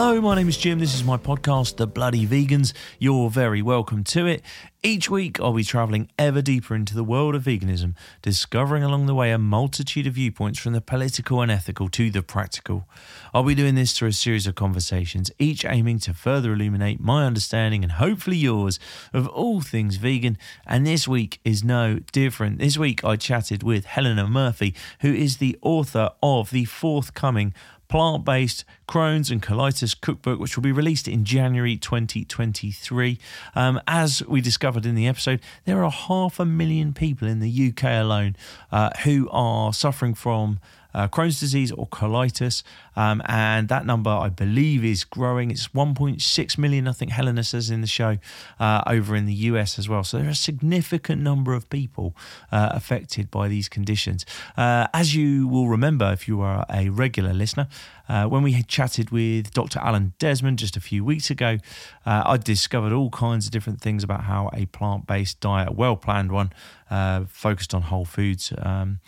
Hello, my name is Jim. This is my podcast, The Bloody Vegans. You're very welcome to it. Each week, I'll be traveling ever deeper into the world of veganism, discovering along the way a multitude of viewpoints from the political and ethical to the practical. I'll be doing this through a series of conversations, each aiming to further illuminate my understanding and hopefully yours of all things vegan. And this week is no different. This week, I chatted with Helena Murphy, who is the author of the forthcoming plant based Crohn's and colitis cookbook, which will be released in January 2023. Um, as we discovered in the episode, there are half a million people in the UK alone uh, who are suffering from uh, Crohn's disease or colitis. Um, and that number, I believe, is growing. It's 1.6 million, I think Helena says in the show, uh, over in the US as well. So there are a significant number of people uh, affected by these conditions. Uh, as you will remember, if you are a regular listener, uh, when we had chatted with Dr. Alan Desmond just a few weeks ago, uh, I discovered all kinds of different things about how a plant based diet, a well planned one, focused on whole foods, um,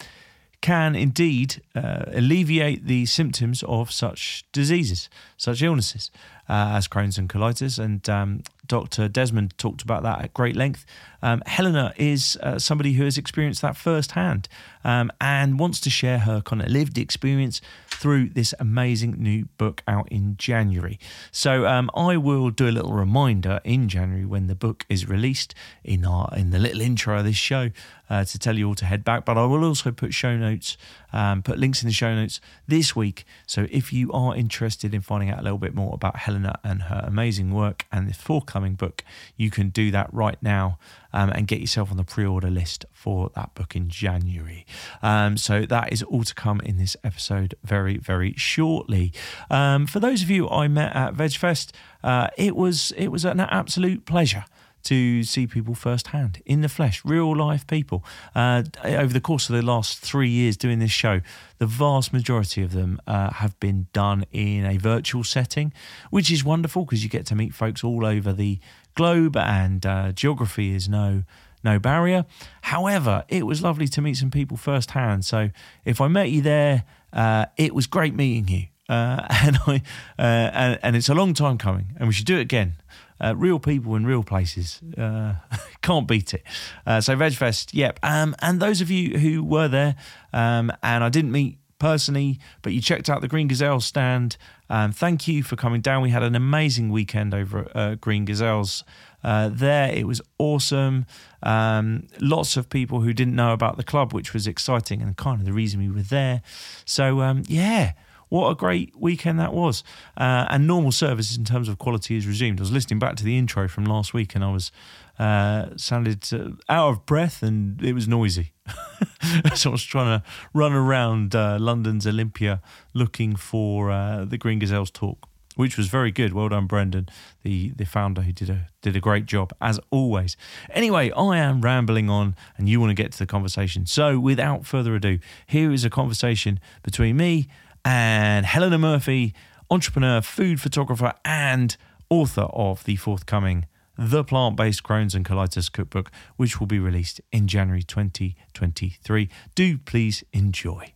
can indeed uh, alleviate the symptoms of such diseases, such illnesses uh, as Crohn's and colitis. And um, Dr. Desmond talked about that at great length. Um, Helena is uh, somebody who has experienced that firsthand um, and wants to share her kind of lived experience through this amazing new book out in January. So um, I will do a little reminder in January when the book is released in our in the little intro of this show uh, to tell you all to head back. But I will also put show notes, um, put links in the show notes this week. So if you are interested in finding out a little bit more about Helena and her amazing work and the forthcoming book, you can do that right now um, and get yourself on the pre order list for that book in January. Um, so that is all to come in this episode very, very shortly. Um, for those of you I met at VegFest, uh, it was it was an absolute pleasure to see people firsthand in the flesh, real life people. Uh, over the course of the last three years doing this show, the vast majority of them uh, have been done in a virtual setting, which is wonderful because you get to meet folks all over the globe and uh, geography is no no barrier. However, it was lovely to meet some people firsthand. So if I met you there, uh, it was great meeting you. Uh, and I uh, and, and, it's a long time coming, and we should do it again. Uh, real people in real places uh, can't beat it. Uh, so VegFest, yep. Um, and those of you who were there, um, and I didn't meet personally, but you checked out the Green Gazelle stand. Um, thank you for coming down. We had an amazing weekend over at uh, Green Gazelles. There, it was awesome. Um, lots of people who didn't know about the club, which was exciting and kind of the reason we were there. So, um, yeah, what a great weekend that was. Uh, and normal service in terms of quality is resumed. I was listening back to the intro from last week and I was uh, sounded uh, out of breath and it was noisy. so I was trying to run around uh, London's Olympia looking for uh, the Green Gazelles talk, which was very good. Well done, Brendan, the the founder, who did a did a great job as always. Anyway, I am rambling on, and you want to get to the conversation. So, without further ado, here is a conversation between me and Helena Murphy, entrepreneur, food photographer, and author of the forthcoming the plant based Crohn's and colitis cookbook, which will be released in January 2023. Do please enjoy.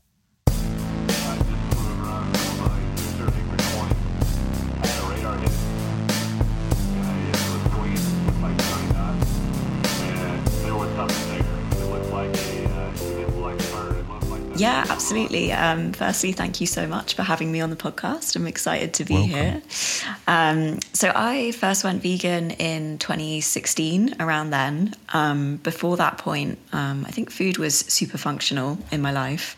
Yeah, absolutely. Um, firstly, thank you so much for having me on the podcast. I'm excited to be Welcome. here. Um, so, I first went vegan in 2016, around then. Um, before that point, um, I think food was super functional in my life.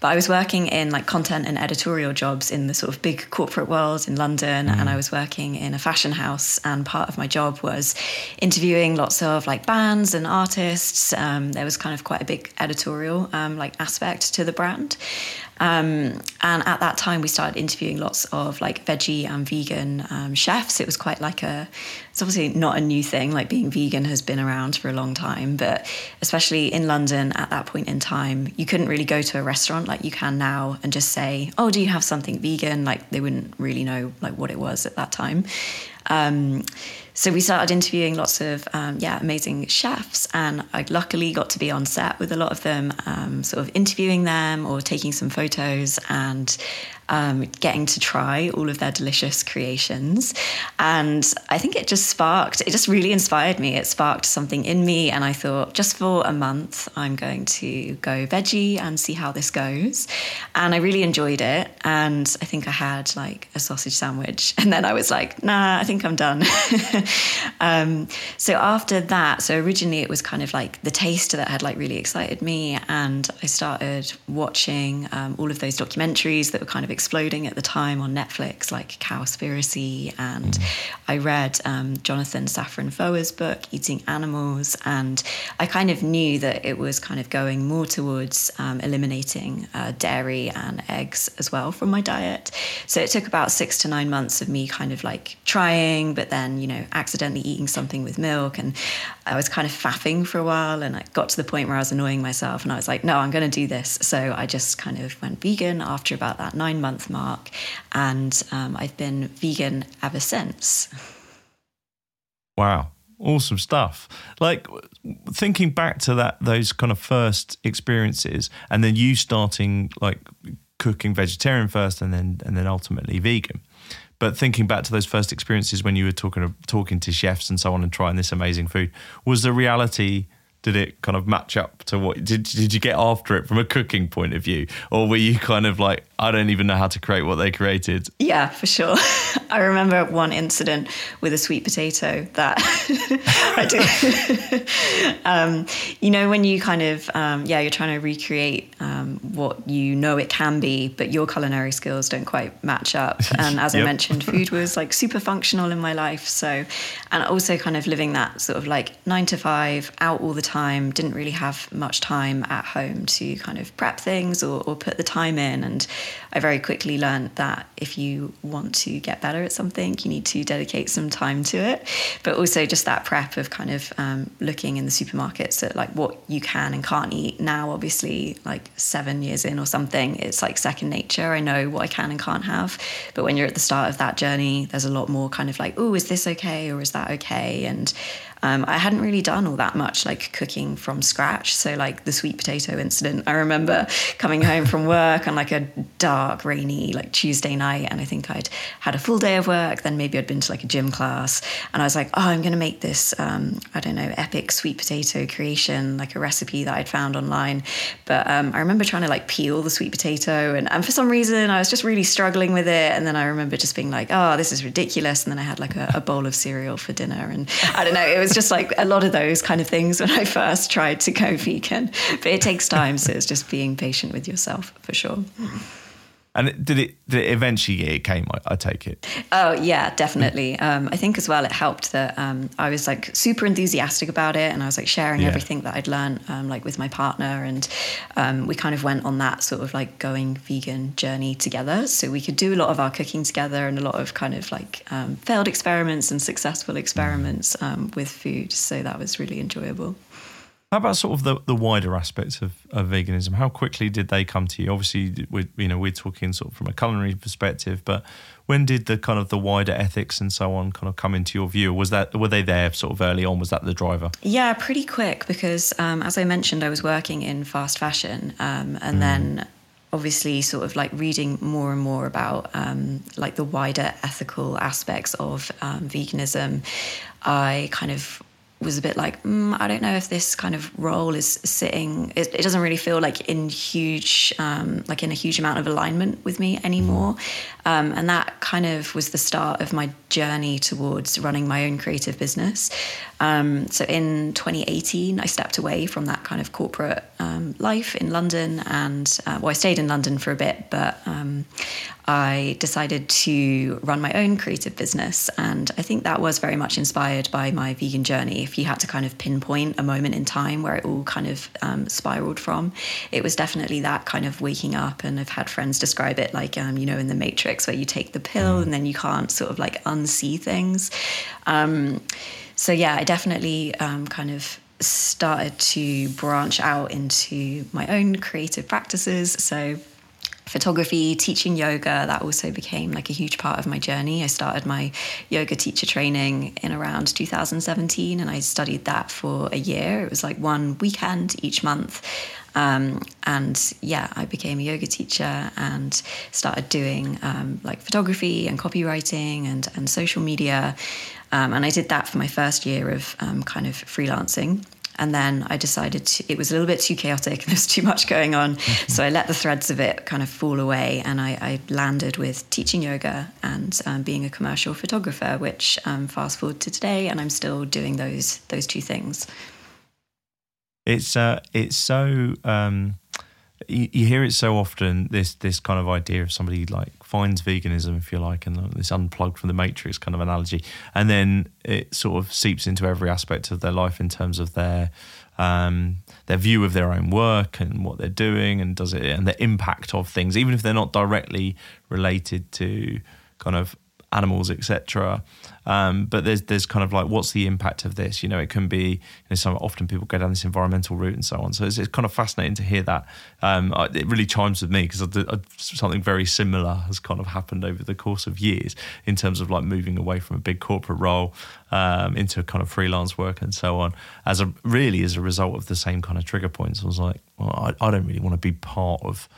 But I was working in like content and editorial jobs in the sort of big corporate world in London, mm. and I was working in a fashion house. And part of my job was interviewing lots of like bands and artists. Um, there was kind of quite a big editorial um, like aspect to the brand. Um, and at that time, we started interviewing lots of like veggie and vegan um, chefs. It was quite like a, it's obviously not a new thing. Like being vegan has been around for a long time, but especially in London at that point in time, you couldn't really go to a restaurant like you can now and just say, "Oh, do you have something vegan?" Like they wouldn't really know like what it was at that time. Um, so we started interviewing lots of um, yeah amazing chefs, and I luckily got to be on set with a lot of them, um, sort of interviewing them or taking some photos. And um, getting to try all of their delicious creations. And I think it just sparked, it just really inspired me. It sparked something in me. And I thought, just for a month, I'm going to go veggie and see how this goes. And I really enjoyed it. And I think I had like a sausage sandwich. And then I was like, nah, I think I'm done. um, so after that, so originally it was kind of like the taste that had like really excited me. And I started watching um, all of those documentaries that were kind of exploding at the time on Netflix, like Cowspiracy. And I read um, Jonathan Safran Foer's book, Eating Animals. And I kind of knew that it was kind of going more towards um, eliminating uh, dairy and eggs as well from my diet. So it took about six to nine months of me kind of like trying, but then, you know, accidentally eating something with milk. And I was kind of faffing for a while and I got to the point where I was annoying myself and I was like, no, I'm going to do this. So I just kind of went vegan after about that nine month mark. And um, I've been vegan ever since. Wow. Awesome stuff. Like thinking back to that, those kind of first experiences, and then you starting like cooking vegetarian first, and then and then ultimately vegan. But thinking back to those first experiences when you were talking talking to chefs and so on and trying this amazing food, was the reality did it kind of match up to what did did you get after it from a cooking point of view? Or were you kind of like I don't even know how to create what they created yeah for sure. I remember one incident with a sweet potato that I do um, you know when you kind of um, yeah you're trying to recreate um, what you know it can be but your culinary skills don't quite match up and as yep. I mentioned food was like super functional in my life so and also kind of living that sort of like nine to five out all the time didn't really have much time at home to kind of prep things or, or put the time in. And I very quickly learned that if you want to get better at something, you need to dedicate some time to it. But also just that prep of kind of um, looking in the supermarkets at like what you can and can't eat. Now, obviously, like seven years in or something, it's like second nature. I know what I can and can't have. But when you're at the start of that journey, there's a lot more kind of like, oh, is this okay or is that okay? And um, I hadn't really done all that much like cooking from scratch. So, like the sweet potato incident, I remember coming home from work on like a dark, rainy, like Tuesday night. And I think I'd had a full day of work. Then maybe I'd been to like a gym class. And I was like, oh, I'm going to make this, um, I don't know, epic sweet potato creation, like a recipe that I'd found online. But um, I remember trying to like peel the sweet potato. And, and for some reason, I was just really struggling with it. And then I remember just being like, oh, this is ridiculous. And then I had like a, a bowl of cereal for dinner. And I don't know, it was was just like a lot of those kind of things when I first tried to go vegan. But it takes time, so it's just being patient with yourself for sure. And did it, did it eventually it came? I, I, take it. Oh yeah, definitely. Um, I think as well it helped that um, I was like super enthusiastic about it, and I was like sharing yeah. everything that I'd learned um, like with my partner, and um, we kind of went on that sort of like going vegan journey together. So we could do a lot of our cooking together, and a lot of kind of like um, failed experiments and successful experiments um, with food. So that was really enjoyable. How about sort of the, the wider aspects of, of veganism? How quickly did they come to you? Obviously, we you know we're talking sort of from a culinary perspective, but when did the kind of the wider ethics and so on kind of come into your view? Was that were they there sort of early on? Was that the driver? Yeah, pretty quick because um, as I mentioned, I was working in fast fashion, um, and mm. then obviously sort of like reading more and more about um, like the wider ethical aspects of um, veganism i kind of was a bit like, mm, I don't know if this kind of role is sitting. It, it doesn't really feel like in huge, um, like in a huge amount of alignment with me anymore. Um, and that kind of was the start of my journey towards running my own creative business. Um, so in 2018, I stepped away from that kind of corporate um, life in London, and uh, well, I stayed in London for a bit, but um, I decided to run my own creative business. And I think that was very much inspired by my vegan journey. If you had to kind of pinpoint a moment in time where it all kind of um, spiraled from, it was definitely that kind of waking up. And I've had friends describe it like, um, you know, in the Matrix, where you take the pill mm. and then you can't sort of like unsee things. Um, so, yeah, I definitely um, kind of started to branch out into my own creative practices. So, photography, teaching yoga, that also became like a huge part of my journey. I started my yoga teacher training in around 2017 and I studied that for a year. It was like one weekend each month. Um, and yeah, I became a yoga teacher and started doing um, like photography and copywriting and, and social media. Um, and I did that for my first year of um, kind of freelancing. And then I decided to, it was a little bit too chaotic and there's too much going on. Mm-hmm. So I let the threads of it kind of fall away and I, I landed with teaching yoga and um, being a commercial photographer, which um, fast forward to today, and I'm still doing those those two things. It's uh, it's so um, you, you, hear it so often. This this kind of idea of somebody like finds veganism, if you like, and this unplugged from the matrix kind of analogy, and then it sort of seeps into every aspect of their life in terms of their um, their view of their own work and what they're doing, and does it and the impact of things, even if they're not directly related to kind of animals, etc. Um, but there's there's kind of like what's the impact of this? You know, it can be you know, some often people go down this environmental route and so on. So it's, it's kind of fascinating to hear that. Um, it really chimes with me because something very similar has kind of happened over the course of years in terms of like moving away from a big corporate role um, into kind of freelance work and so on. As a really as a result of the same kind of trigger points, I was like, well, I, I don't really want to be part of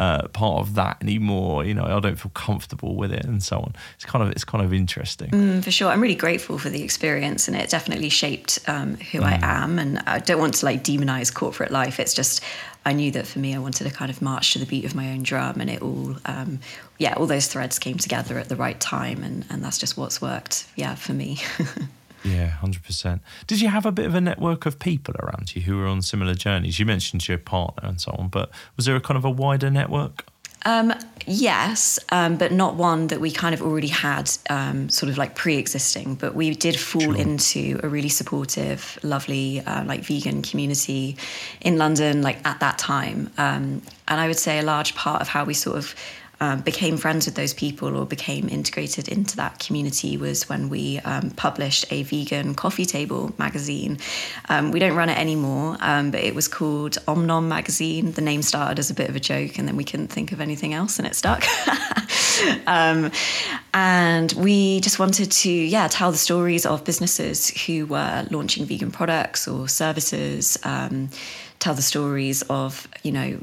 uh, part of that anymore. You know, I don't feel comfortable with it, and so on. It's kind of it's kind of interesting. Mm, for sure, I'm really grateful for the experience, and it definitely shaped um, who mm. I am. And I don't want to like demonize corporate life. It's just I knew that for me, I wanted to kind of march to the beat of my own drum, and it all, um, yeah, all those threads came together at the right time, and and that's just what's worked, yeah, for me. Yeah, hundred percent. Did you have a bit of a network of people around you who were on similar journeys? You mentioned your partner and so on, but was there a kind of a wider network? Um, yes, um, but not one that we kind of already had um, sort of like pre-existing. But we did fall sure. into a really supportive, lovely, uh, like vegan community in London, like at that time. Um, and I would say a large part of how we sort of um, became friends with those people or became integrated into that community was when we um, published a vegan coffee table magazine. Um, we don't run it anymore, um, but it was called Omnom Magazine. The name started as a bit of a joke, and then we couldn't think of anything else, and it stuck. Um, and we just wanted to, yeah, tell the stories of businesses who were launching vegan products or services. Um, tell the stories of, you know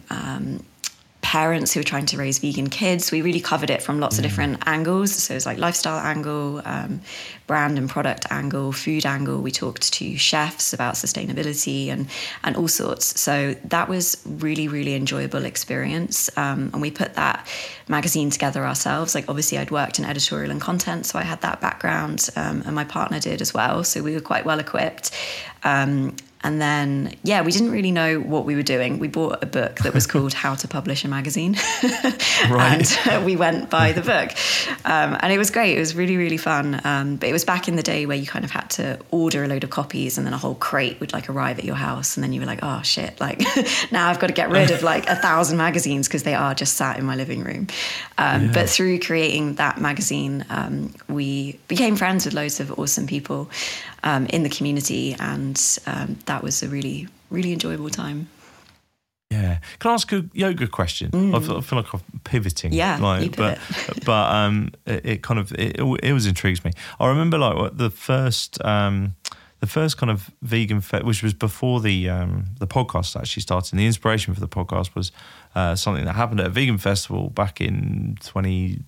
parents who are trying to raise vegan kids. We really covered it from lots mm. of different angles. So it's like lifestyle angle, um, brand and product angle, food angle. We talked to chefs about sustainability and and all sorts. So that was really really enjoyable experience. Um, and we put that magazine together ourselves. Like obviously I'd worked in editorial and content, so I had that background, um, and my partner did as well. So we were quite well equipped. Um, and then, yeah, we didn't really know what we were doing. We bought a book that was called How to Publish a Magazine. right. and we went by the book. Um, and it was great. It was really, really fun. Um, but it was back in the day where you kind of had to order a load of copies and then a whole crate would like arrive at your house. And then you were like, oh shit, like now I've got to get rid of like a thousand magazines because they are just sat in my living room. Um, yeah. But through creating that magazine, um, we became friends with loads of awesome people um, in the community, and um, that was a really really enjoyable time. Yeah. Can I ask a yoga question? Mm. I, feel, like I'm pivoting. Yeah, like, but but um, it, it, kind of it, it always intrigues me. I remember like the first um, the first kind of vegan fe- which was before the um, the podcast actually started. And the inspiration for the podcast was uh, something that happened at a vegan festival back in 20-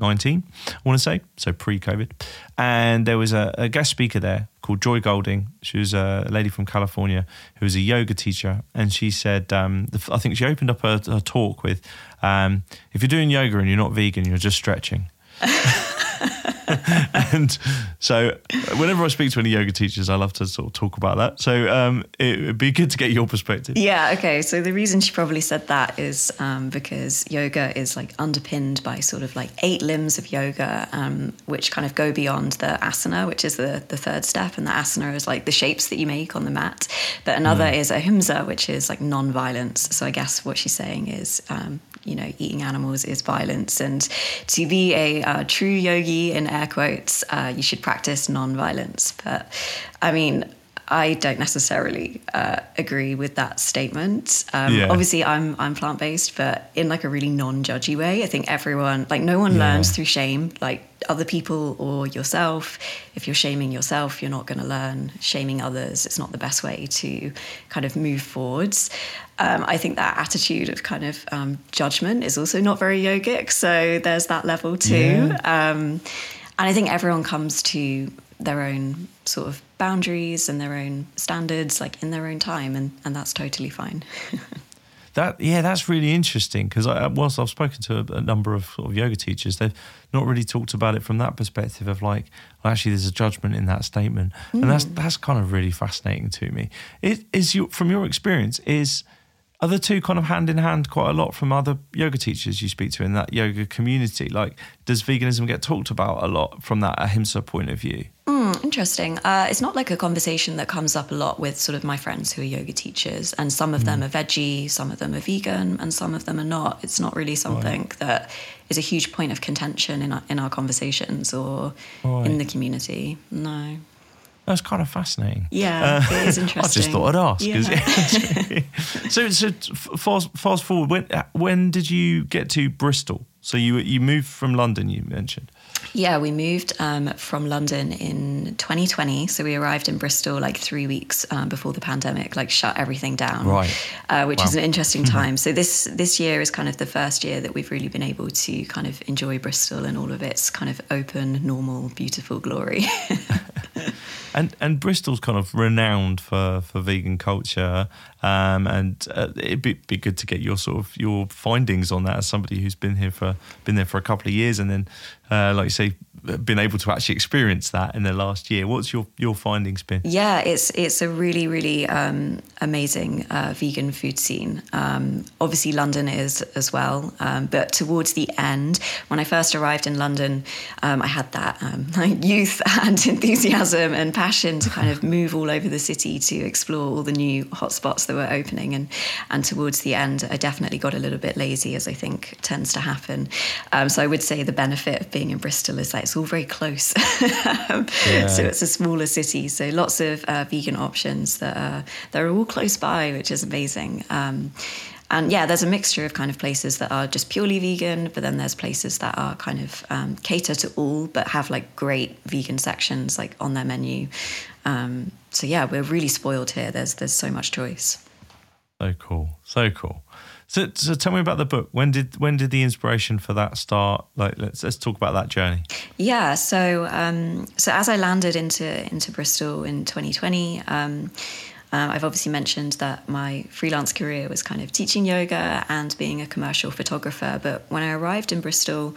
19, I want to say, so pre COVID. And there was a, a, guest speaker there called Joy Golding. She was a lady from California who was a yoga teacher. And she said, um, I think she opened up her, her talk with um, if you're doing yoga and you're not vegan, you're just stretching. and so whenever I speak to any yoga teachers, I love to sort of talk about that. So um, it would be good to get your perspective. Yeah. Okay. So the reason she probably said that is um, because yoga is like underpinned by sort of like eight limbs of yoga, um, which kind of go beyond the asana, which is the, the third step. And the asana is like the shapes that you make on the mat. But another mm. is ahimsa, which is like non-violence. So I guess what she's saying is, um, you know, eating animals is violence. And to be a uh, true yogi in air quotes, uh, you should practice non-violence. But I mean, I don't necessarily uh, agree with that statement. Um, yeah. Obviously, I'm I'm plant based, but in like a really non judgy way. I think everyone, like, no one yeah. learns through shame. Like other people or yourself. If you're shaming yourself, you're not going to learn. Shaming others, it's not the best way to kind of move forwards. Um, I think that attitude of kind of um, judgment is also not very yogic. So there's that level too. Yeah. Um, and I think everyone comes to their own sort of boundaries and their own standards, like in their own time, and, and that's totally fine. that yeah, that's really interesting because whilst I've spoken to a, a, number of sort of yoga teachers, they've not really talked about it from that perspective of like, well, actually, there's a judgment in that statement, mm. and that's hmm. that's kind of really fascinating to me. It is you from your experience is are the two kind of hand in hand quite a lot from other yoga teachers you speak to in that yoga community? Like, does veganism get talked about a lot from that ahimsa point of view? Mm, interesting. Uh, it's not like a conversation that comes up a lot with sort of my friends who are yoga teachers, and some of mm. them are veggie, some of them are vegan, and some of them are not. It's not really something right. that is a huge point of contention in our, in our conversations or right. in the community. No. That's kind of fascinating. Yeah, uh, it is interesting. I just thought I'd ask. Yeah. so, so fast, fast forward. When when did you get to Bristol? So you you moved from London. You mentioned. Yeah, we moved um, from London in 2020. So we arrived in Bristol like three weeks um, before the pandemic, like shut everything down. Right. Uh, which wow. is an interesting mm-hmm. time. so this this year is kind of the first year that we've really been able to kind of enjoy Bristol and all of its kind of open, normal, beautiful glory. And and Bristol's kind of renowned for, for vegan culture, um, and uh, it'd be, be good to get your sort of your findings on that as somebody who's been here for been there for a couple of years, and then, uh, like you say, been able to actually experience that in the last year. What's your your findings been? Yeah, it's it's a really really um, amazing uh, vegan food scene. Um, obviously, London is as well, um, but towards the end, when I first arrived in London, um, I had that um, youth and enthusiasm and passion to kind of move all over the city to explore all the new hotspots that were opening. And and towards the end, I definitely got a little bit lazy, as I think tends to happen. Um, so I would say the benefit of being in Bristol is that it's all very close. yeah. So it's a smaller city, so lots of uh, vegan options that are they're all close by, which is amazing. Um, and yeah, there's a mixture of kind of places that are just purely vegan, but then there's places that are kind of um, cater to all, but have like great vegan sections like on their menu. Um, so yeah, we're really spoiled here. There's there's so much choice. So cool, so cool. So, so tell me about the book. When did when did the inspiration for that start? Like, let's let's talk about that journey. Yeah. So, um, so as I landed into into Bristol in 2020. Um, uh, I've obviously mentioned that my freelance career was kind of teaching yoga and being a commercial photographer. But when I arrived in Bristol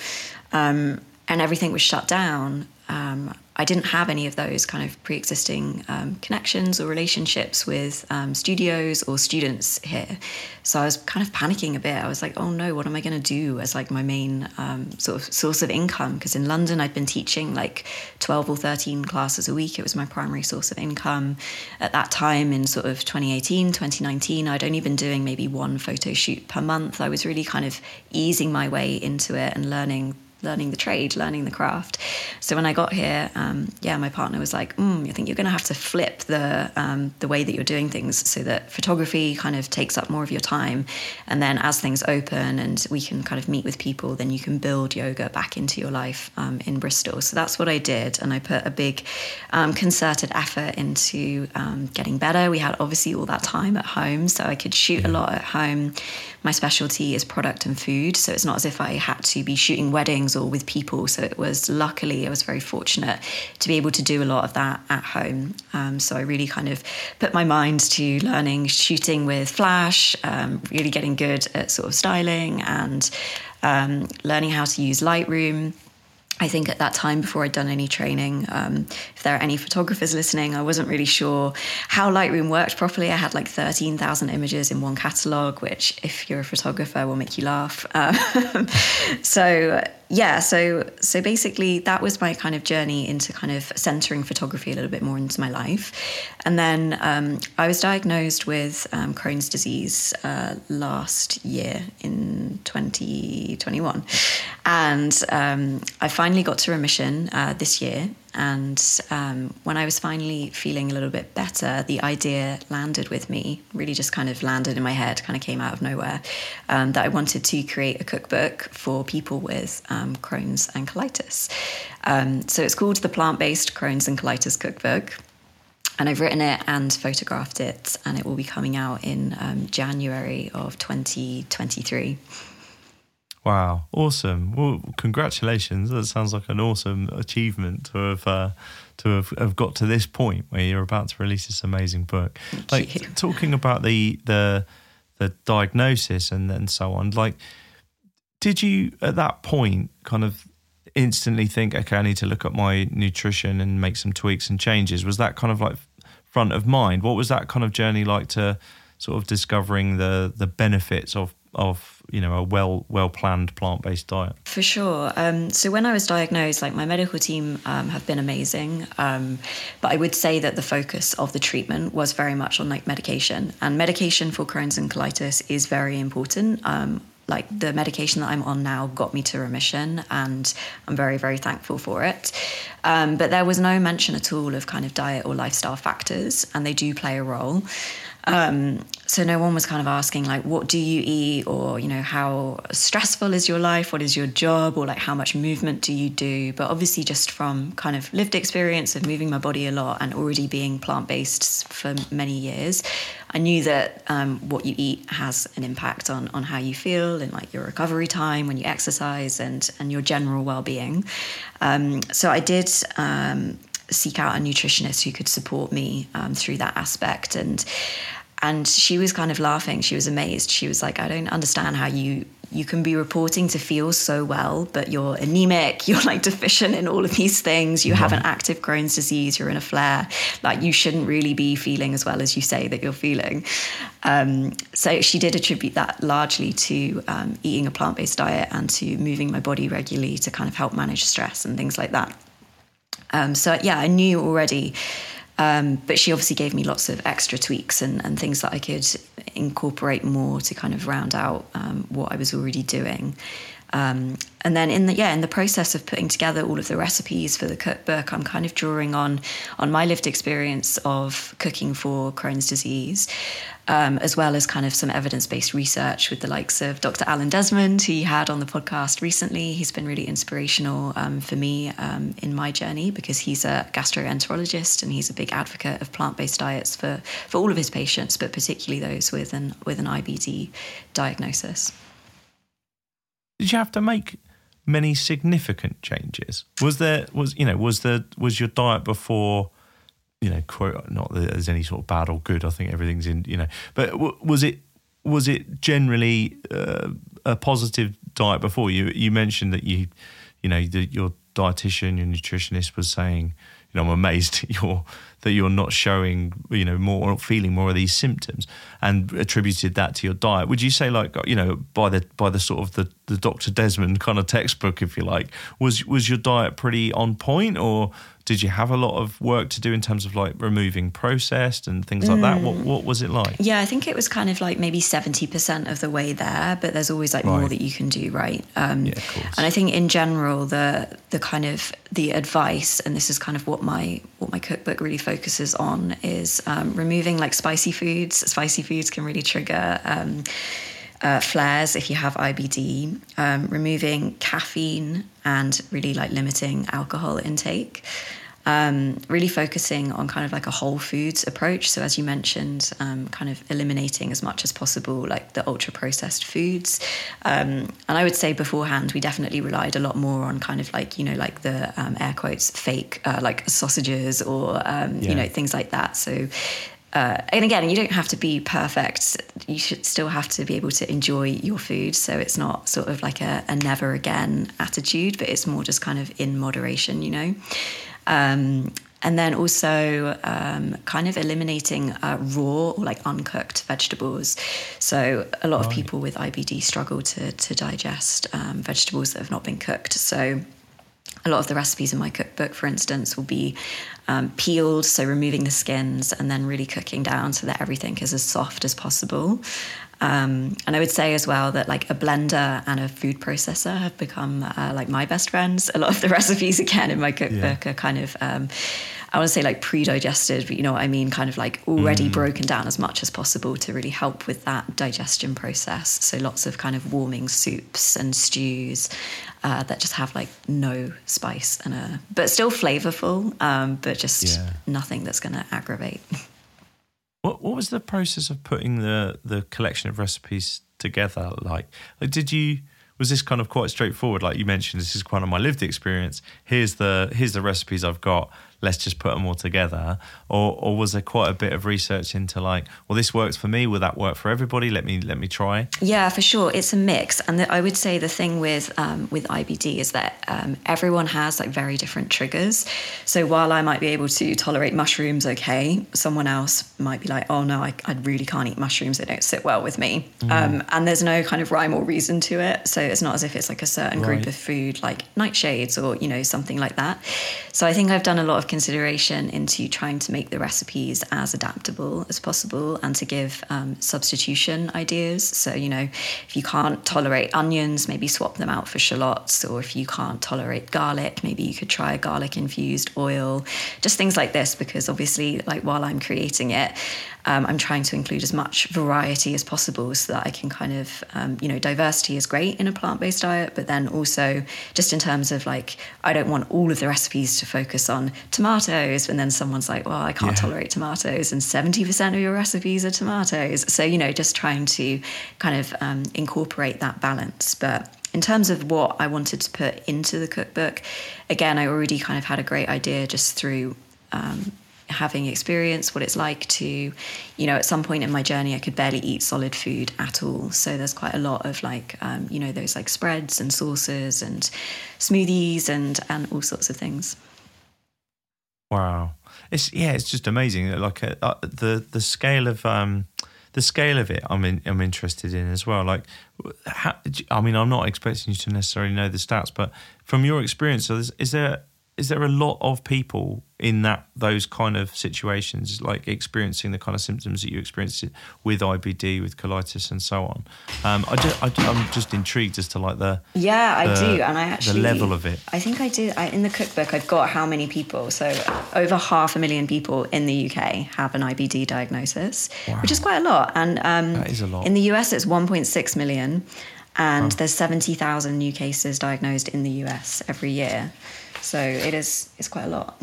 um, and everything was shut down, um, I didn't have any of those kind of pre existing um, connections or relationships with um, studios or students here. So I was kind of panicking a bit. I was like, oh no, what am I going to do as like my main um, sort of source of income? Because in London, I'd been teaching like 12 or 13 classes a week. It was my primary source of income. At that time, in sort of 2018, 2019, I'd only been doing maybe one photo shoot per month. I was really kind of easing my way into it and learning learning the trade, learning the craft. So when I got here, um, yeah, my partner was like, mm, "I think you're going to have to flip the um, the way that you're doing things, so that photography kind of takes up more of your time, and then as things open and we can kind of meet with people, then you can build yoga back into your life um, in Bristol." So that's what I did, and I put a big um, concerted effort into um, getting better. We had obviously all that time at home, so I could shoot a lot at home. My specialty is product and food, so it's not as if I had to be shooting weddings or with people. So it was luckily I was very fortunate to be able to do a lot of that at home. Um, so I really kind of put my mind to learning shooting with flash, um, really getting good at sort of styling and um, learning how to use Lightroom. I think at that time, before I'd done any training, um, if there are any photographers listening, I wasn't really sure how Lightroom worked properly. I had like 13,000 images in one catalog, which, if you're a photographer, will make you laugh. Um, so, yeah, so so basically, that was my kind of journey into kind of centering photography a little bit more into my life. And then um, I was diagnosed with um, Crohn's disease uh, last year in 2021. And um, I finally got to remission uh, this year And um, when I was finally feeling a little bit better, the idea landed with me, really just kind of landed in my head, kind of came out of nowhere, um, that I wanted to create a cookbook for people with um, Crohn's and colitis. Um, so it's called the Plant Based Crohn's and Colitis Cookbook. And I've written it and photographed it, and it will be coming out in um, January of 2023. Wow, awesome! Well, congratulations. That sounds like an awesome achievement to have uh, to have, have got to this point where you're about to release this amazing book. Thank like you. talking about the the the diagnosis and and so on. Like, did you at that point kind of instantly think, okay, I need to look at my nutrition and make some tweaks and changes? Was that kind of like front of mind? What was that kind of journey like to sort of discovering the the benefits of of you know a well well planned plant based diet? For sure. Um, so when I was diagnosed, like my medical team um, have been amazing, um, but I would say that the focus of the treatment was very much on like medication, and medication for Crohn's and colitis is very important. Um, like the medication that I'm on now got me to remission, and I'm very, very thankful for it. Um, but there was no mention at all of kind of diet or lifestyle factors, and they do play a role. Um, so no one was kind of asking like, what do you eat, or you know, how stressful is your life? What is your job, or like how much movement do you do? But obviously, just from kind of lived experience of moving my body a lot and already being plant based for many years, I knew that um, what you eat has an impact on on how you feel and like your recovery time when you exercise and and your general well being. Um, so I did. Um, seek out a nutritionist who could support me um, through that aspect and and she was kind of laughing. She was amazed. She was like i don't understand how you you can be reporting to feel so well but you're anemic you're like deficient in all of these things you have an active crohn's disease you're in a flare. Like you shouldn't really be feeling as well as you say that you're feeling. Um, so she did attribute that largely to um, eating a plant-based diet and to moving my body regularly to kind of help manage stress and things like that. Um, so yeah i knew already um, but she obviously gave me lots of extra tweaks and, and, things that I could incorporate more to kind of round out um, what I was already doing. Um, and then in the yeah in the process of putting together all of the recipes for the cookbook, I'm kind of drawing on on my lived experience of cooking for Crohn's disease, um, as well as kind of some evidence based research with the likes of Dr. Alan Desmond, who you had on the podcast recently. He's been really inspirational um, for me um, in my journey because he's a gastroenterologist and he's a big advocate of plant based diets for for all of his patients, but particularly those with an with an IBD diagnosis. Did you have to make many significant changes? Was there was you know was there was your diet before? You know, quote not that there's any sort of bad or good. I think everything's in you know, but was it was it generally uh, a positive diet before? You you mentioned that you you know the, your dietitian, your nutritionist was saying, know, I'm amazed you're that you're not showing, you know, more or feeling more of these symptoms, and attributed that to your diet. Would you say, like, you know, by the by the sort of the, the Dr. Desmond kind of textbook, if you like, was was your diet pretty on point, or did you have a lot of work to do in terms of like removing processed and things like mm. that? What what was it like? Yeah, I think it was kind of like maybe seventy percent of the way there, but there's always like right. more that you can do, right? Um, yeah, of course. And I think in general, the the kind of the advice, and this is kind of what my what my cookbook really focuses on, is um, removing like spicy foods. Spicy foods can really trigger. Um, uh, flares if you have IBD, um, removing caffeine and really like limiting alcohol intake um, really focusing on kind of like a whole foods approach. So, as you mentioned, um, kind of eliminating as much as possible like the ultra processed foods. Um, and I would say beforehand, we definitely relied a lot more on kind of like, you know, like the um, air quotes fake, uh, like sausages or, um, yeah. you know, things like that. So, uh, and again, you don't have to be perfect. You should still have to be able to enjoy your food. So it's not sort of like a, a never again attitude, but it's more just kind of in moderation, you know. Um, and then also um, kind of eliminating uh, raw or like uncooked vegetables. So a lot right. of people with IBD struggle to to digest um, vegetables that have not been cooked. So a lot of the recipes in my cookbook, for instance, will be um, peeled, so removing the skins and then really cooking down so that everything is as soft as possible. Um, and I would say as well that like a blender and a food processor have become uh, like my best friends. A lot of the recipes, again, in my cookbook yeah. are kind of. Um, I want to say like pre-digested, but you know what I mean, kind of like already mm. broken down as much as possible to really help with that digestion process. So lots of kind of warming soups and stews uh, that just have like no spice and a, but still flavorful, um, but just yeah. nothing that's going to aggravate. What What was the process of putting the the collection of recipes together like? Like, did you was this kind of quite straightforward? Like you mentioned, this is kind of my lived experience. Here's the here's the recipes I've got let's just put them all together? Or, or was there quite a bit of research into like, well, this works for me. Will that work for everybody? Let me let me try. Yeah, for sure. It's a mix, and the, I would say the thing with um, with IBD is that um, everyone has like very different triggers. So while I might be able to tolerate mushrooms, okay, someone else might be like, oh no, I, I really can't eat mushrooms. They don't sit well with me. Mm. Um, and there's no kind of rhyme or reason to it. So it's not as if it's like a certain right. group of food, like nightshades or you know something like that. So I think I've done a lot of consideration into trying to make the recipes as adaptable as possible and to give um, substitution ideas. So, you know, if you can't tolerate onions, maybe swap them out for shallots, or if you can't tolerate garlic, maybe you could try a garlic infused oil, just things like this, because obviously, like while I'm creating it, um, I'm trying to include as much variety as possible so that I can kind of, um, you know, diversity is great in a plant based diet, but then also just in terms of like, I don't want all of the recipes to focus on tomatoes. And then someone's like, well, I can't yeah. tolerate tomatoes, and 70% of your recipes are tomatoes. So, you know, just trying to kind of um, incorporate that balance. But in terms of what I wanted to put into the cookbook, again, I already kind of had a great idea just through um, having experienced what it's like to, you know, at some point in my journey, I could barely eat solid food at all. So there's quite a lot of like, um, you know, those like spreads and sauces and smoothies and and all sorts of things. Wow, it's yeah, it's just amazing. Like uh, uh, the the scale of um, the scale of it, I'm in, I'm interested in as well. Like, how, I mean, I'm not expecting you to necessarily know the stats, but from your experience, is, is there is there a lot of people in that those kind of situations, like experiencing the kind of symptoms that you experienced with IBD, with colitis, and so on? Um, I am just intrigued as to like the yeah, I do, and I actually the level of it. I think I do. I, in the cookbook, I've got how many people. So over half a million people in the UK have an IBD diagnosis, wow. which is quite a lot. And um, that is a lot. In the US, it's 1.6 million, and there's 70,000 new cases diagnosed in the US every year. So it is it's quite a lot.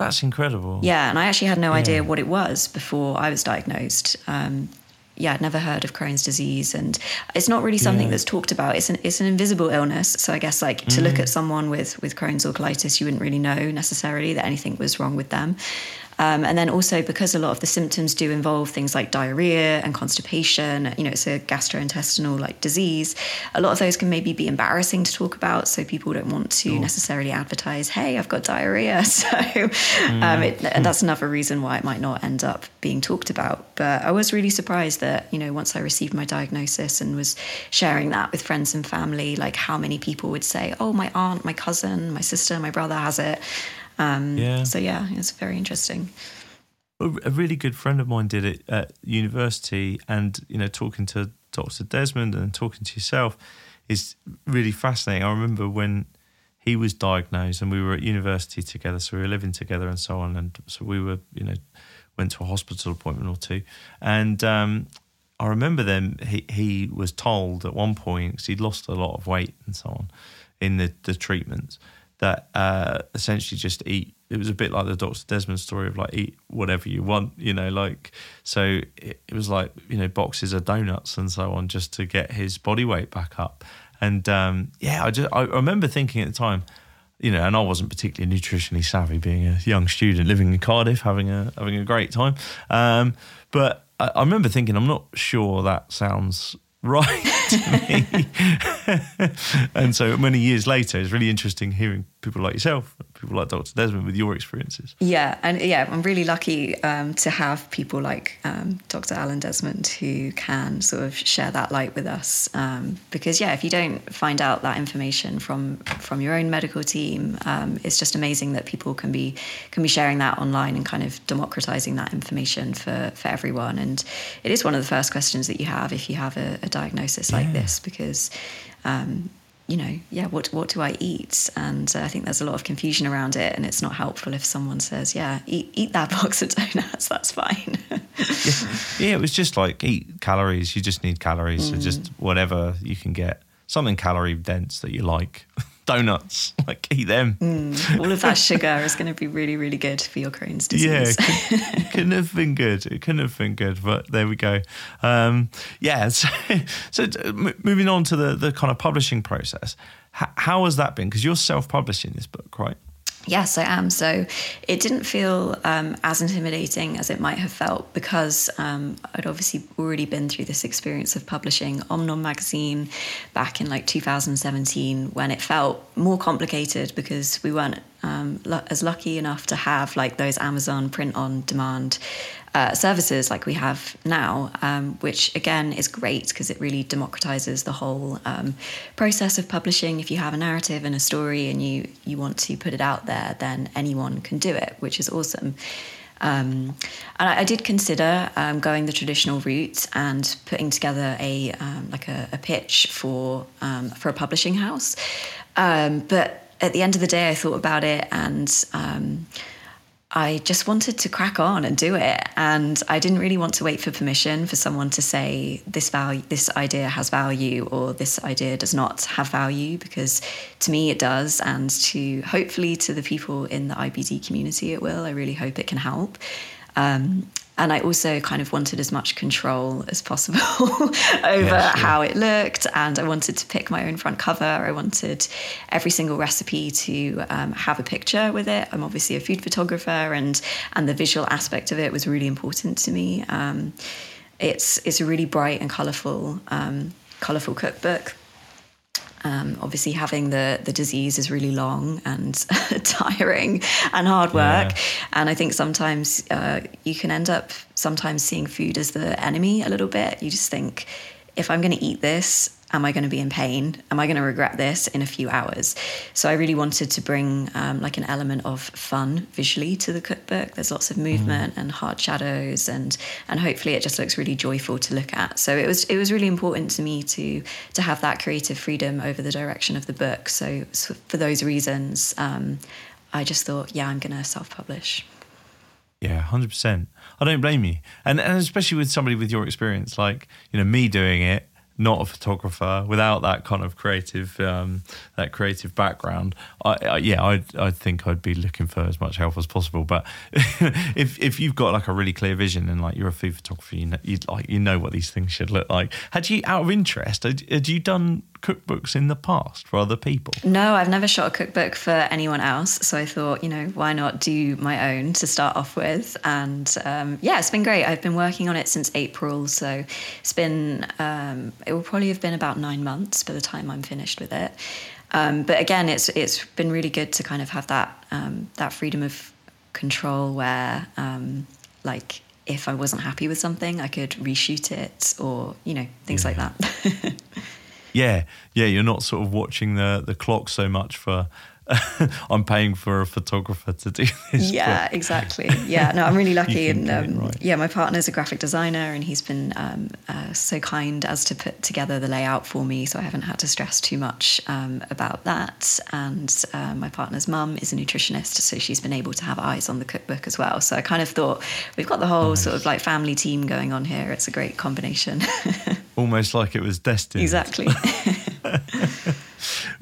That's incredible. Yeah, and I actually had no yeah. idea what it was before I was diagnosed. Um, yeah, I'd never heard of Crohn's disease, and it's not really something yeah. that's talked about. It's an it's an invisible illness. So I guess like to mm. look at someone with with Crohn's or colitis, you wouldn't really know necessarily that anything was wrong with them. Um, and then also because a lot of the symptoms do involve things like diarrhea and constipation, you know, it's a gastrointestinal like disease. A lot of those can maybe be embarrassing to talk about, so people don't want to necessarily advertise, "Hey, I've got diarrhea." So, mm. um, it, and that's another reason why it might not end up being talked about. But I was really surprised that you know once I received my diagnosis and was sharing that with friends and family, like how many people would say, "Oh, my aunt, my cousin, my sister, my brother has it." Um, yeah. So yeah, it's very interesting. A really good friend of mine did it at university, and you know, talking to Dr. Desmond and talking to yourself is really fascinating. I remember when he was diagnosed, and we were at university together, so we were living together and so on, and so we were, you know, went to a hospital appointment or two, and um, I remember then he he was told at one point because he'd lost a lot of weight and so on in the the treatments that uh, essentially just eat. It was a bit like the Dr. Desmond story of like eat whatever you want, you know, like so it, it, was like you know boxes of donuts and so on just to get his body weight back up. And um, yeah, I just I remember thinking at the time, you know, and I wasn't particularly nutritionally savvy, being a young student living in Cardiff, having a having a great time. Um, but I, I remember thinking, I'm not sure that sounds right to me. and so many years later, it's really interesting hearing people like yourself, people like Dr. Desmond with your experiences. Yeah, and yeah, I'm really lucky um, to have people like um, Dr. Alan Desmond who can sort of share that light with us. Um, because yeah, if you don't find out that information from from your own medical team, um, it's just amazing that people can be can be sharing that online and kind of democratizing that information for for everyone. And it is one of the first questions that you have if you have a, a diagnosis like yeah. this, because um, you know, yeah, what what do I eat? And uh, I think there's a lot of confusion around it, and it's not helpful if someone says, "Yeah, eat eat that box of donuts, that's fine." yeah. yeah, it was just like eat calories. You just need calories, mm. so just whatever you can get, something calorie dense that you like. donuts. Like eat them. Mm, all of that sugar is going to be really, really good for your Crohn's disease. Yeah, it couldn't have been good. It couldn't have been good, but there we go. Um, yeah. So, so moving on to the the kind of publishing process. How, how has that been? Because you're self-publishing this book, right? Yes, I am. So it didn't feel um, as intimidating as it might have felt because um, I'd obviously already been through this experience of publishing Omnom magazine back in like 2017 when it felt more complicated because we weren't um, as lucky enough to have like those Amazon print on demand uh, services like we have now, um, which again is great because it really democratizes the whole um, process of publishing. If you have a narrative and a story and you you want to put it out there, then anyone can do it, which is awesome. Um, and I, I, did consider um, going the traditional route and putting together a um, like a, a, pitch for um, for a publishing house. But at the end of the day, I thought about it and I just wanted to crack on and do it. And I didn't really want to wait for permission for someone to say this value, this idea has value, or this idea does not have value, because to me it does. And to hopefully to the people in the IBD community, it will. I really hope it can help. Um, and I also kind of wanted as much control as possible over yeah, sure. how it looked. And I wanted to pick my own front cover. I wanted every single recipe to um, have a picture with it. I'm obviously a food photographer, and and the visual aspect of it was really important to me. Um, it's it's a really bright and colourful um, colourful cookbook um, obviously, having the the disease is really long and tiring and hard work, yeah. and I think sometimes uh, you can end up sometimes seeing food as the enemy a little bit. You just think, if I'm going to eat this, am I going to be in pain? Am I going to regret this in a few hours? So I really wanted to bring um, like an element of fun visually to the cookbook. There's lots of movement mm. and hard shadows, and and hopefully it just looks really joyful to look at. So it was it was really important to me to to have that creative freedom over the direction of the book. So, so for those reasons, um, I just thought, yeah, I'm going to self-publish. Yeah, hundred percent. I don't blame you, and and especially with somebody with your experience, like you know me doing it not a photographer without that kind of creative um, that creative background. I, I, yeah I I think I'd be looking for as much help as possible but if if you've got like a really clear vision and like you're a food photographer you know you like you know what these things should look like. Had you out of interest had, had you done cookbooks in the past for other people? No, I've never shot a cookbook for anyone else. So I thought, you know, why not do my own to start off with? And um, yeah, it's been great. I've been working on it since April. So it's been, um, it will probably have been about nine months by the time I'm finished with it. Um, but again, it's it's been really good to kind of have that um, that freedom of control where, um, like, if I wasn't happy with something, I could reshoot it or you know things yeah. like that. Yeah, yeah, you're not sort of watching the the clock so much for I'm paying for a photographer to do this. Yeah, but exactly. Yeah, no, I'm really lucky, and um, right. yeah, my partner's a graphic designer, and he's been um, uh, so kind as to put together the layout for me, so I haven't had to stress too much um, about that. And uh, my partner's mum is a nutritionist, so she's been able to have eyes on the cookbook as well. So I kind of thought we've got the whole nice. sort of like family team going on here. It's a great combination. Almost like it was destined. Exactly.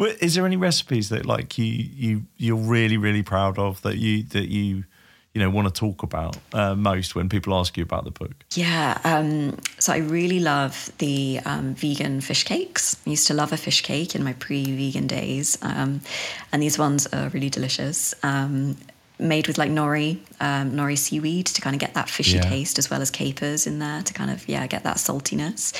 Is there any recipes that like you you you're really really proud of that you that you you know want to talk about uh, most when people ask you about the book? Yeah, um, so I really love the um, vegan fish cakes. I used to love a fish cake in my pre-vegan days, um, and these ones are really delicious. Made with like nori, um, nori seaweed to kind of get that fishy yeah. taste, as well as capers in there to kind of yeah get that saltiness.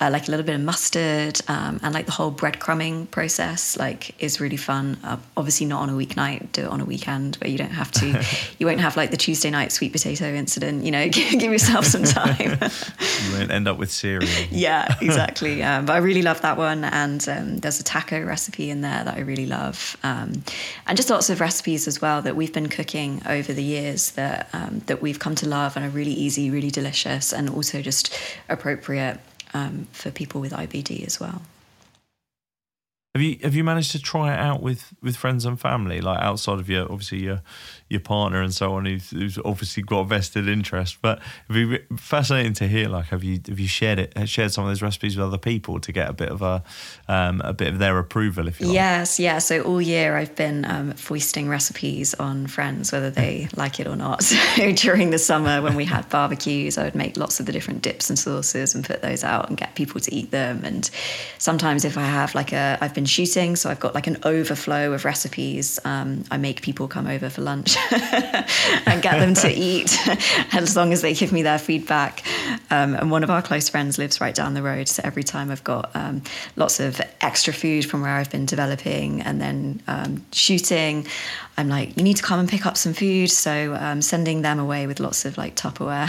Uh, like a little bit of mustard um, and like the whole breadcrumbing process like is really fun. Uh, obviously not on a weeknight, do it on a weekend where you don't have to. you won't have like the Tuesday night sweet potato incident. You know, give, yourself some time. you won't end up with cereal. yeah, exactly. Um, but I really love that one, and um, there's a taco recipe in there that I really love, um, and just lots of recipes as well that we've been cooking over the years that um, that we've come to love and are really easy, really delicious, and also just appropriate um, for people with IBD as well. Have you have you managed to try it out with, with friends and family, like outside of your obviously your your partner and so on, who's, who's obviously got a vested interest? But it'd be fascinating to hear. Like, have you have you shared it shared some of those recipes with other people to get a bit of a um, a bit of their approval, if you like? Yes, yeah. So all year I've been um, foisting recipes on friends, whether they like it or not. So during the summer when we had barbecues, I would make lots of the different dips and sauces and put those out and get people to eat them. And sometimes if I have like a I've been been shooting, so I've got like an overflow of recipes. Um, I make people come over for lunch and get them to eat as long as they give me their feedback. Um, and one of our close friends lives right down the road, so every time I've got um, lots of extra food from where I've been developing and then um, shooting, I'm like, you need to come and pick up some food. So um, sending them away with lots of like Tupperware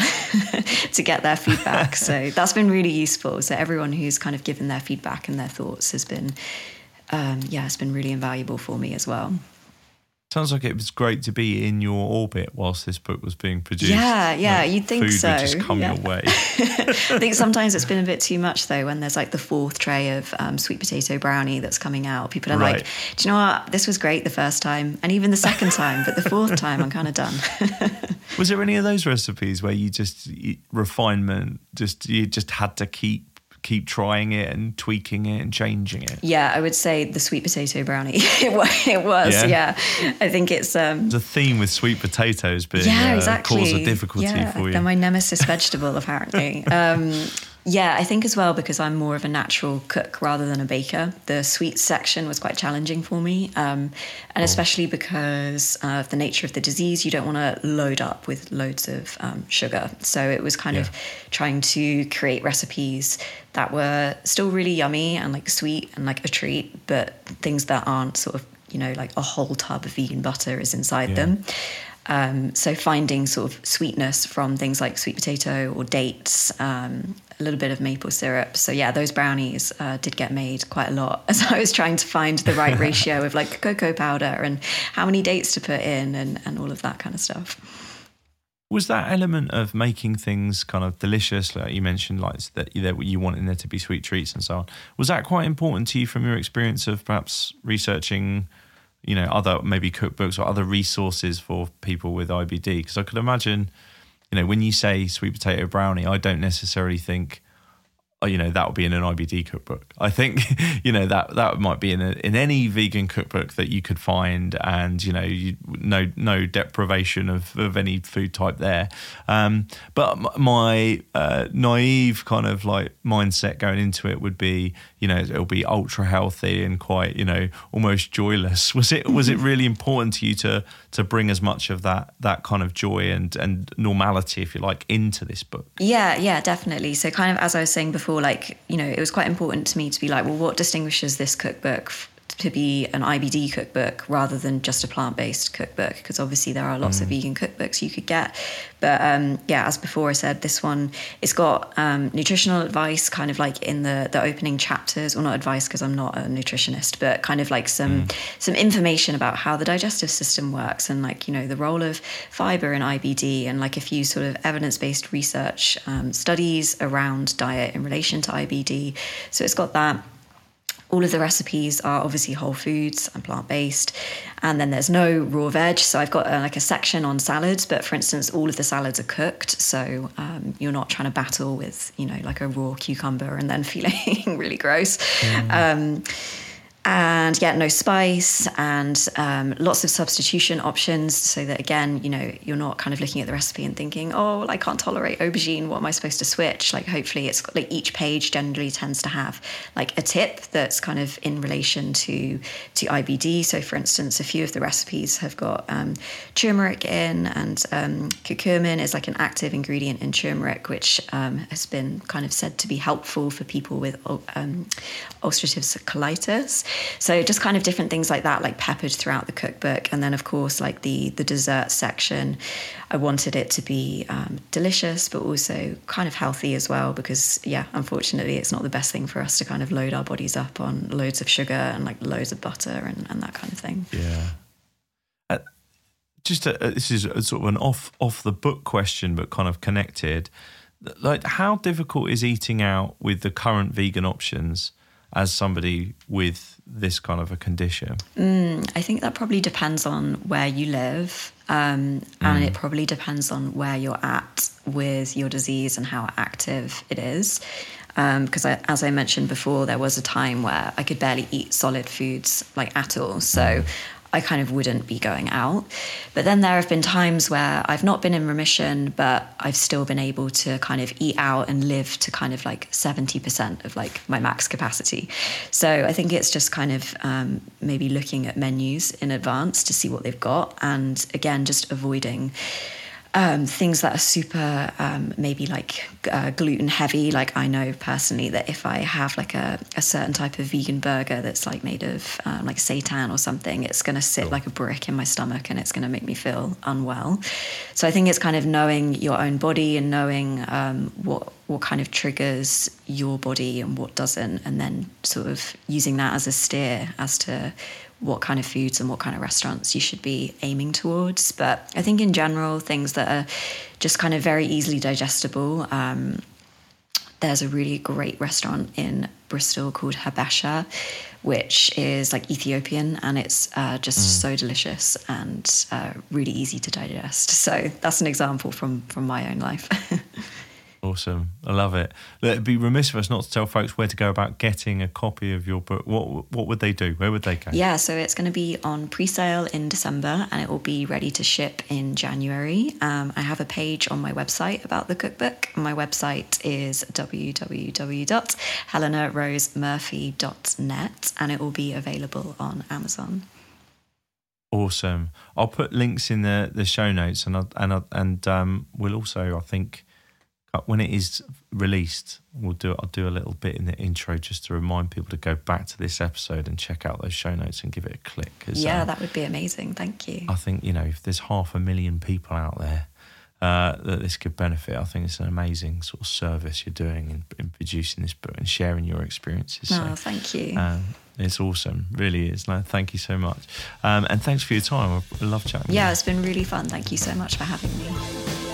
to get their feedback. so that's been really useful. So everyone who's kind of given their feedback and their thoughts has been um, yeah, it's been really invaluable for me as well. Sounds like it was great to be in your orbit whilst this book was being produced. Yeah, yeah, like you'd think food so. Would just come yeah. your way. I think sometimes it's been a bit too much though when there's like the fourth tray of um, sweet potato brownie that's coming out. People are right. like, "Do you know what? This was great the first time, and even the second time, but the fourth time, I'm kind of done." was there any of those recipes where you just refinement, just you just had to keep keep trying it and tweaking it and changing it? Yeah, I would say the sweet potato brownie. it, was, yeah. yeah. I think it's um, a theme with sweet potatoes being yeah, uh, exactly. cause of difficulty yeah, for you. They're my nemesis vegetable, apparently. Um, yeah, I think as well because I'm more of a natural cook rather than a baker. The sweet section was quite challenging for me, um, and oh. especially because of the nature of the disease, you don't want to load up with loads of um, sugar. So it was kind yeah. of trying to create recipes that were still really yummy and like sweet and like a treat, but things that aren't sort of you know like a whole tub of vegan butter is inside yeah. them. Um, so finding sort of sweetness from things like sweet potato or dates, um, a little bit of maple syrup. So yeah, those brownies uh, did get made quite a lot as I was trying to find the right ratio of like cocoa powder and how many dates to put in and, and all of that kind of stuff. Was that element of making things kind of delicious, like you mentioned, like that you wanted there to be sweet treats and so on? Was that quite important to you from your experience of perhaps researching, you know, other maybe cookbooks or other resources for people with IBD? Because I could imagine you know, when you say sweet potato brownie, I don't necessarily think you know that would be in an IBD cookbook. I think you know that that might be in a, in any vegan cookbook that you could find, and you know you, no no deprivation of, of any food type there. Um, but my uh, naive kind of like mindset going into it would be you know it'll be ultra healthy and quite you know almost joyless. Was it was it really important to you to to bring as much of that that kind of joy and and normality, if you like, into this book? Yeah, yeah, definitely. So kind of as I was saying before like, you know, it was quite important to me to be like, well, what distinguishes this cookbook to be an IBD cookbook rather than just a plant based cookbook? Because obviously there are lots mm. of vegan cookbooks you could get. But um, yeah, as before I said, this one it's got um, nutritional advice, kind of like in the the opening chapters, or not advice because I'm not a nutritionist, but kind of like some mm. some information about how the digestive system works and like you know the role of fiber in IBD and like a few sort of evidence based research um, studies around diet in relation to IBD. So it's got that all of the recipes are obviously whole foods and plant based. And then there's no raw veg. So I've got uh, like a section on salads, but for instance, all of the salads are cooked. So um, you're not trying to battle with, you know, like a raw cucumber and then feeling really gross. Mm. Um, and yeah, no spice and um, lots of substitution options so that again, you know, you're not kind of looking at the recipe and thinking, oh, well, I can't tolerate aubergine. What am I supposed to switch? Like, hopefully, it's like each page generally tends to have like a tip that's kind of in relation to to IBD. So, for instance, a few of the recipes have got um, turmeric in, and um, curcumin is like an active ingredient in turmeric, which um, has been kind of said to be helpful for people with um, ulcerative colitis. So just kind of different things like that, like peppered throughout the cookbook. And then of course, like the the dessert section, I wanted it to be um, delicious, but also kind of healthy as well. Because yeah, unfortunately, it's not the best thing for us to kind of load our bodies up on loads of sugar and like loads of butter and, and that kind of thing. Yeah. Uh, just a, this is a, sort of an off off the book question, but kind of connected. Like, how difficult is eating out with the current vegan options? As somebody with this kind of a condition? Mm, I think that probably depends on where you live. Um, and mm. it probably depends on where you're at with your disease and how active it is. Because um, as I mentioned before, there was a time where I could barely eat solid foods like at all. So mm. I kind of wouldn't be going out. But then there have been times where I've not been in remission, but I've still been able to kind of eat out and live to kind of like 70% of like my max capacity. So I think it's just kind of um, maybe looking at menus in advance to see what they've got. And again, just avoiding um, things that are super um, maybe like uh, gluten heavy. Like I know personally that if I have like a, a certain type of vegan burger that's like made of um, like seitan or something, it's going to sit like a brick in my stomach and it's going to make me feel unwell. So I think it's kind of knowing your own body and knowing um, what what kind of triggers your body and what doesn't, and then sort of using that as a steer as to what kind of foods and what kind of restaurants you should be aiming towards. But I think in general, things that are just kind of very easily digestible. Um, there's a really great restaurant in Bristol called Habesha, which is like Ethiopian and it's uh, just mm. so delicious and uh, really easy to digest. So that's an example from from my own life. Awesome. I love it. It'd be remiss of us not to tell folks where to go about getting a copy of your book. What what would they do? Where would they go? Yeah, so it's going to be on pre-sale in December and it will be ready to ship in January. Um, I have a page on my website about the cookbook. My website is www.helenarosemurphy.net and it will be available on Amazon. Awesome. I'll put links in the, the show notes and I'll, and I'll, and um, we'll also I think when it is released, we'll do I'll do a little bit in the intro just to remind people to go back to this episode and check out those show notes and give it a click. Yeah, uh, that would be amazing. Thank you. I think you know if there's half a million people out there uh, that this could benefit, I think it's an amazing sort of service you're doing in, in producing this book and sharing your experiences. Oh, so, thank you. Um, it's awesome, really is. No, thank you so much, um, and thanks for your time. I love chatting. Yeah, it's been really fun. Thank you so much for having me.